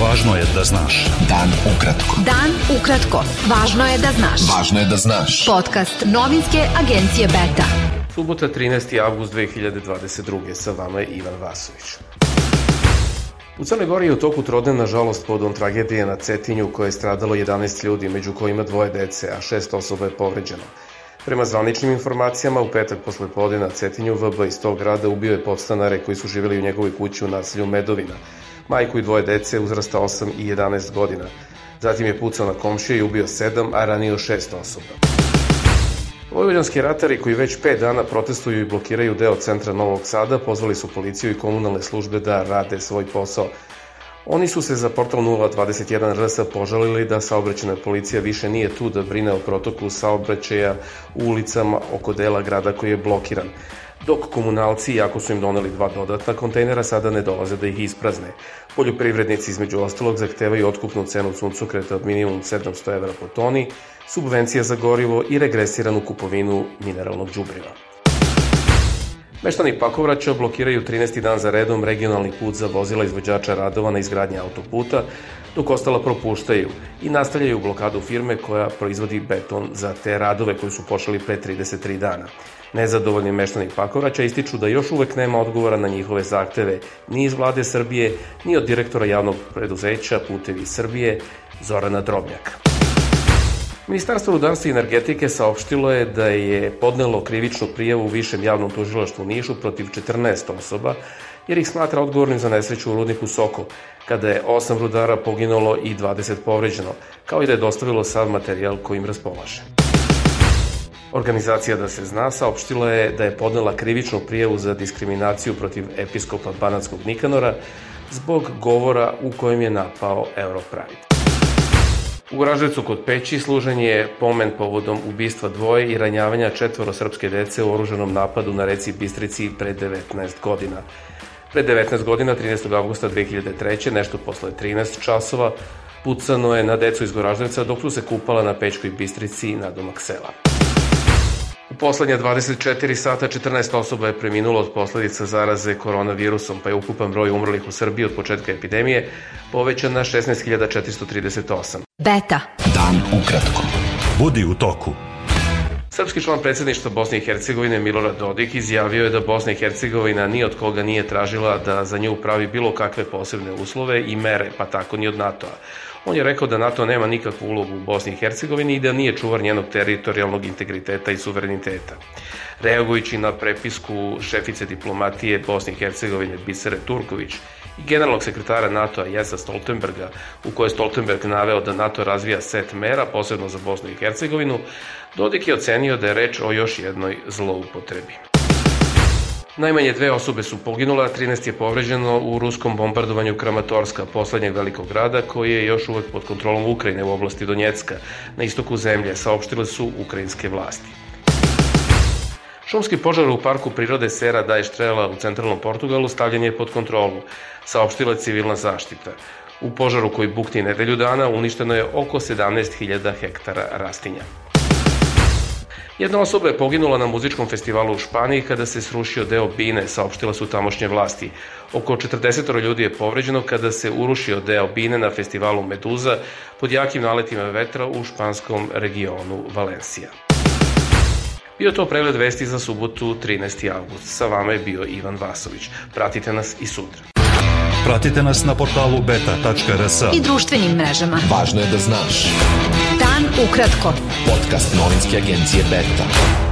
Važno je da znaš. Dan ukratko. Dan ukratko. Važno je da znaš. Važno je da znaš. Podcast novinske agencije Beta. Subota 13. avgust 2022. Sa vama je Ivan Vasović. U Crnoj Gori je u toku trodne, nažalost, podom tragedije na Cetinju koje je stradalo 11 ljudi, među kojima dvoje dece, a šest osoba je povređeno. Prema zvaničnim informacijama, u petak posle pode na Cetinju, VB iz tog grada ubio je podstanare koji su živjeli u njegovoj kući u naselju Medovina, majku i dvoje dece uzrasta 8 i 11 godina. Zatim je pucao na komšije i ubio 7, a ranio 6 osoba. Vojvođanski ratari koji već 5 dana protestuju i blokiraju deo centra Novog Sada pozvali su policiju i komunalne službe da rade svoj posao. Oni su se za portal 021 RS požalili da saobraćena policija više nije tu da brine o protoku saobraćaja u ulicama oko dela grada koji je blokiran dok komunalci, iako su im doneli dva dodatna kontejnera, sada ne dolaze da ih isprazne. Poljoprivrednici između ostalog zahtevaju otkupnu cenu suncokreta od minimum 700 evra po toni, subvencija za gorivo i regresiranu kupovinu mineralnog džubriva. Meštani Pakovraća blokiraju 13. dan za redom regionalni put za vozila izvođača radova na izgradnji autoputa, dok ostala propuštaju i nastavljaju blokadu firme koja proizvodi beton za te radove koji su počeli pre 33 dana. Nezadovoljni meštani Pakovraća ističu da još uvek nema odgovora na njihove zahteve ni iz vlade Srbije, ni od direktora javnog preduzeća Putevi Srbije, Zorana Drobnjaka. Ministarstvo rudarstva i energetike saopštilo je da je podnelo krivičnu prijavu u Višem javnom tužilaštvu Nišu protiv 14 osoba, jer ih smatra odgovornim za nesreću u rudniku Sokol, kada je 8 rudara poginulo i 20 povređeno, kao i da je dostavilo sav materijal kojim raspolaže. Organizacija Da se zna saopštila je da je podnela krivičnu prijavu za diskriminaciju protiv episkopa Banatskog Nikanora zbog govora u kojem je napao Europride. U Graževcu kod Peći služen je pomen povodom ubistva dvoje i ranjavanja četvoro srpske dece u oruženom napadu na reci Bistrici pre 19 godina. Pre 19 godina, 13. augusta 2003. nešto posle 13 časova, pucano je na decu iz Goraždevca dok su se kupala na Pečkoj Bistrici na domak sela. U poslednje 24 sata 14 osoba je preminulo od posledica zaraze koronavirusom, pa je ukupan broj umrlih u Srbiji od početka epidemije povećan na 16.438. Beta. Dan ukratko. Budi u toku. Srpski član predsedništva Bosne i Hercegovine Milorad Dodik izjavio je da Bosna i Hercegovina ni od koga nije tražila da za nju pravi bilo kakve posebne uslove i mere, pa tako ni od NATO-a. On je rekao da NATO nema nikakvu ulogu u Bosni i Hercegovini i da nije čuvar njenog teritorijalnog integriteta i suvereniteta. Reagujući na prepisku šefice diplomatije Bosne i Hercegovine Bisere Turković i generalnog sekretara NATO-a Jesa Stoltenberga, u kojoj Stoltenberg naveo da NATO razvija set mera, posebno za Bosnu i Hercegovinu, Dodik je ocenio da je reč o još jednoj zloupotrebi. Najmanje dve osobe su poginula, 13 je povređeno u ruskom bombardovanju Kramatorska, poslednjeg velikog grada, koji je još uvek pod kontrolom Ukrajine u oblasti Donjecka, na istoku zemlje, saopštile su ukrajinske vlasti. Šumski požar u parku prirode Sera daje Štrela u centralnom Portugalu stavljen je pod kontrolu, saopštila civilna zaštita. U požaru koji bukti nedelju dana uništeno je oko 17.000 hektara rastinja. Jedna osoba je poginula na muzičkom festivalu u Španiji kada se srušio deo bine, saopštila su tamošnje vlasti. Oko 40 ljudi je povređeno kada se urušio deo bine na festivalu Meduza pod jakim naletima vetra u španskom regionu Valencija. Bio to pregled vesti za subotu 13. avgust. Sa vama je bio Ivan Vasović. Pratite nas i sutra. Pratite nas na portalu beta.rs I društvenim mrežama. Važno je da znaš. Ukratko. Podcast novinske agencije Beta.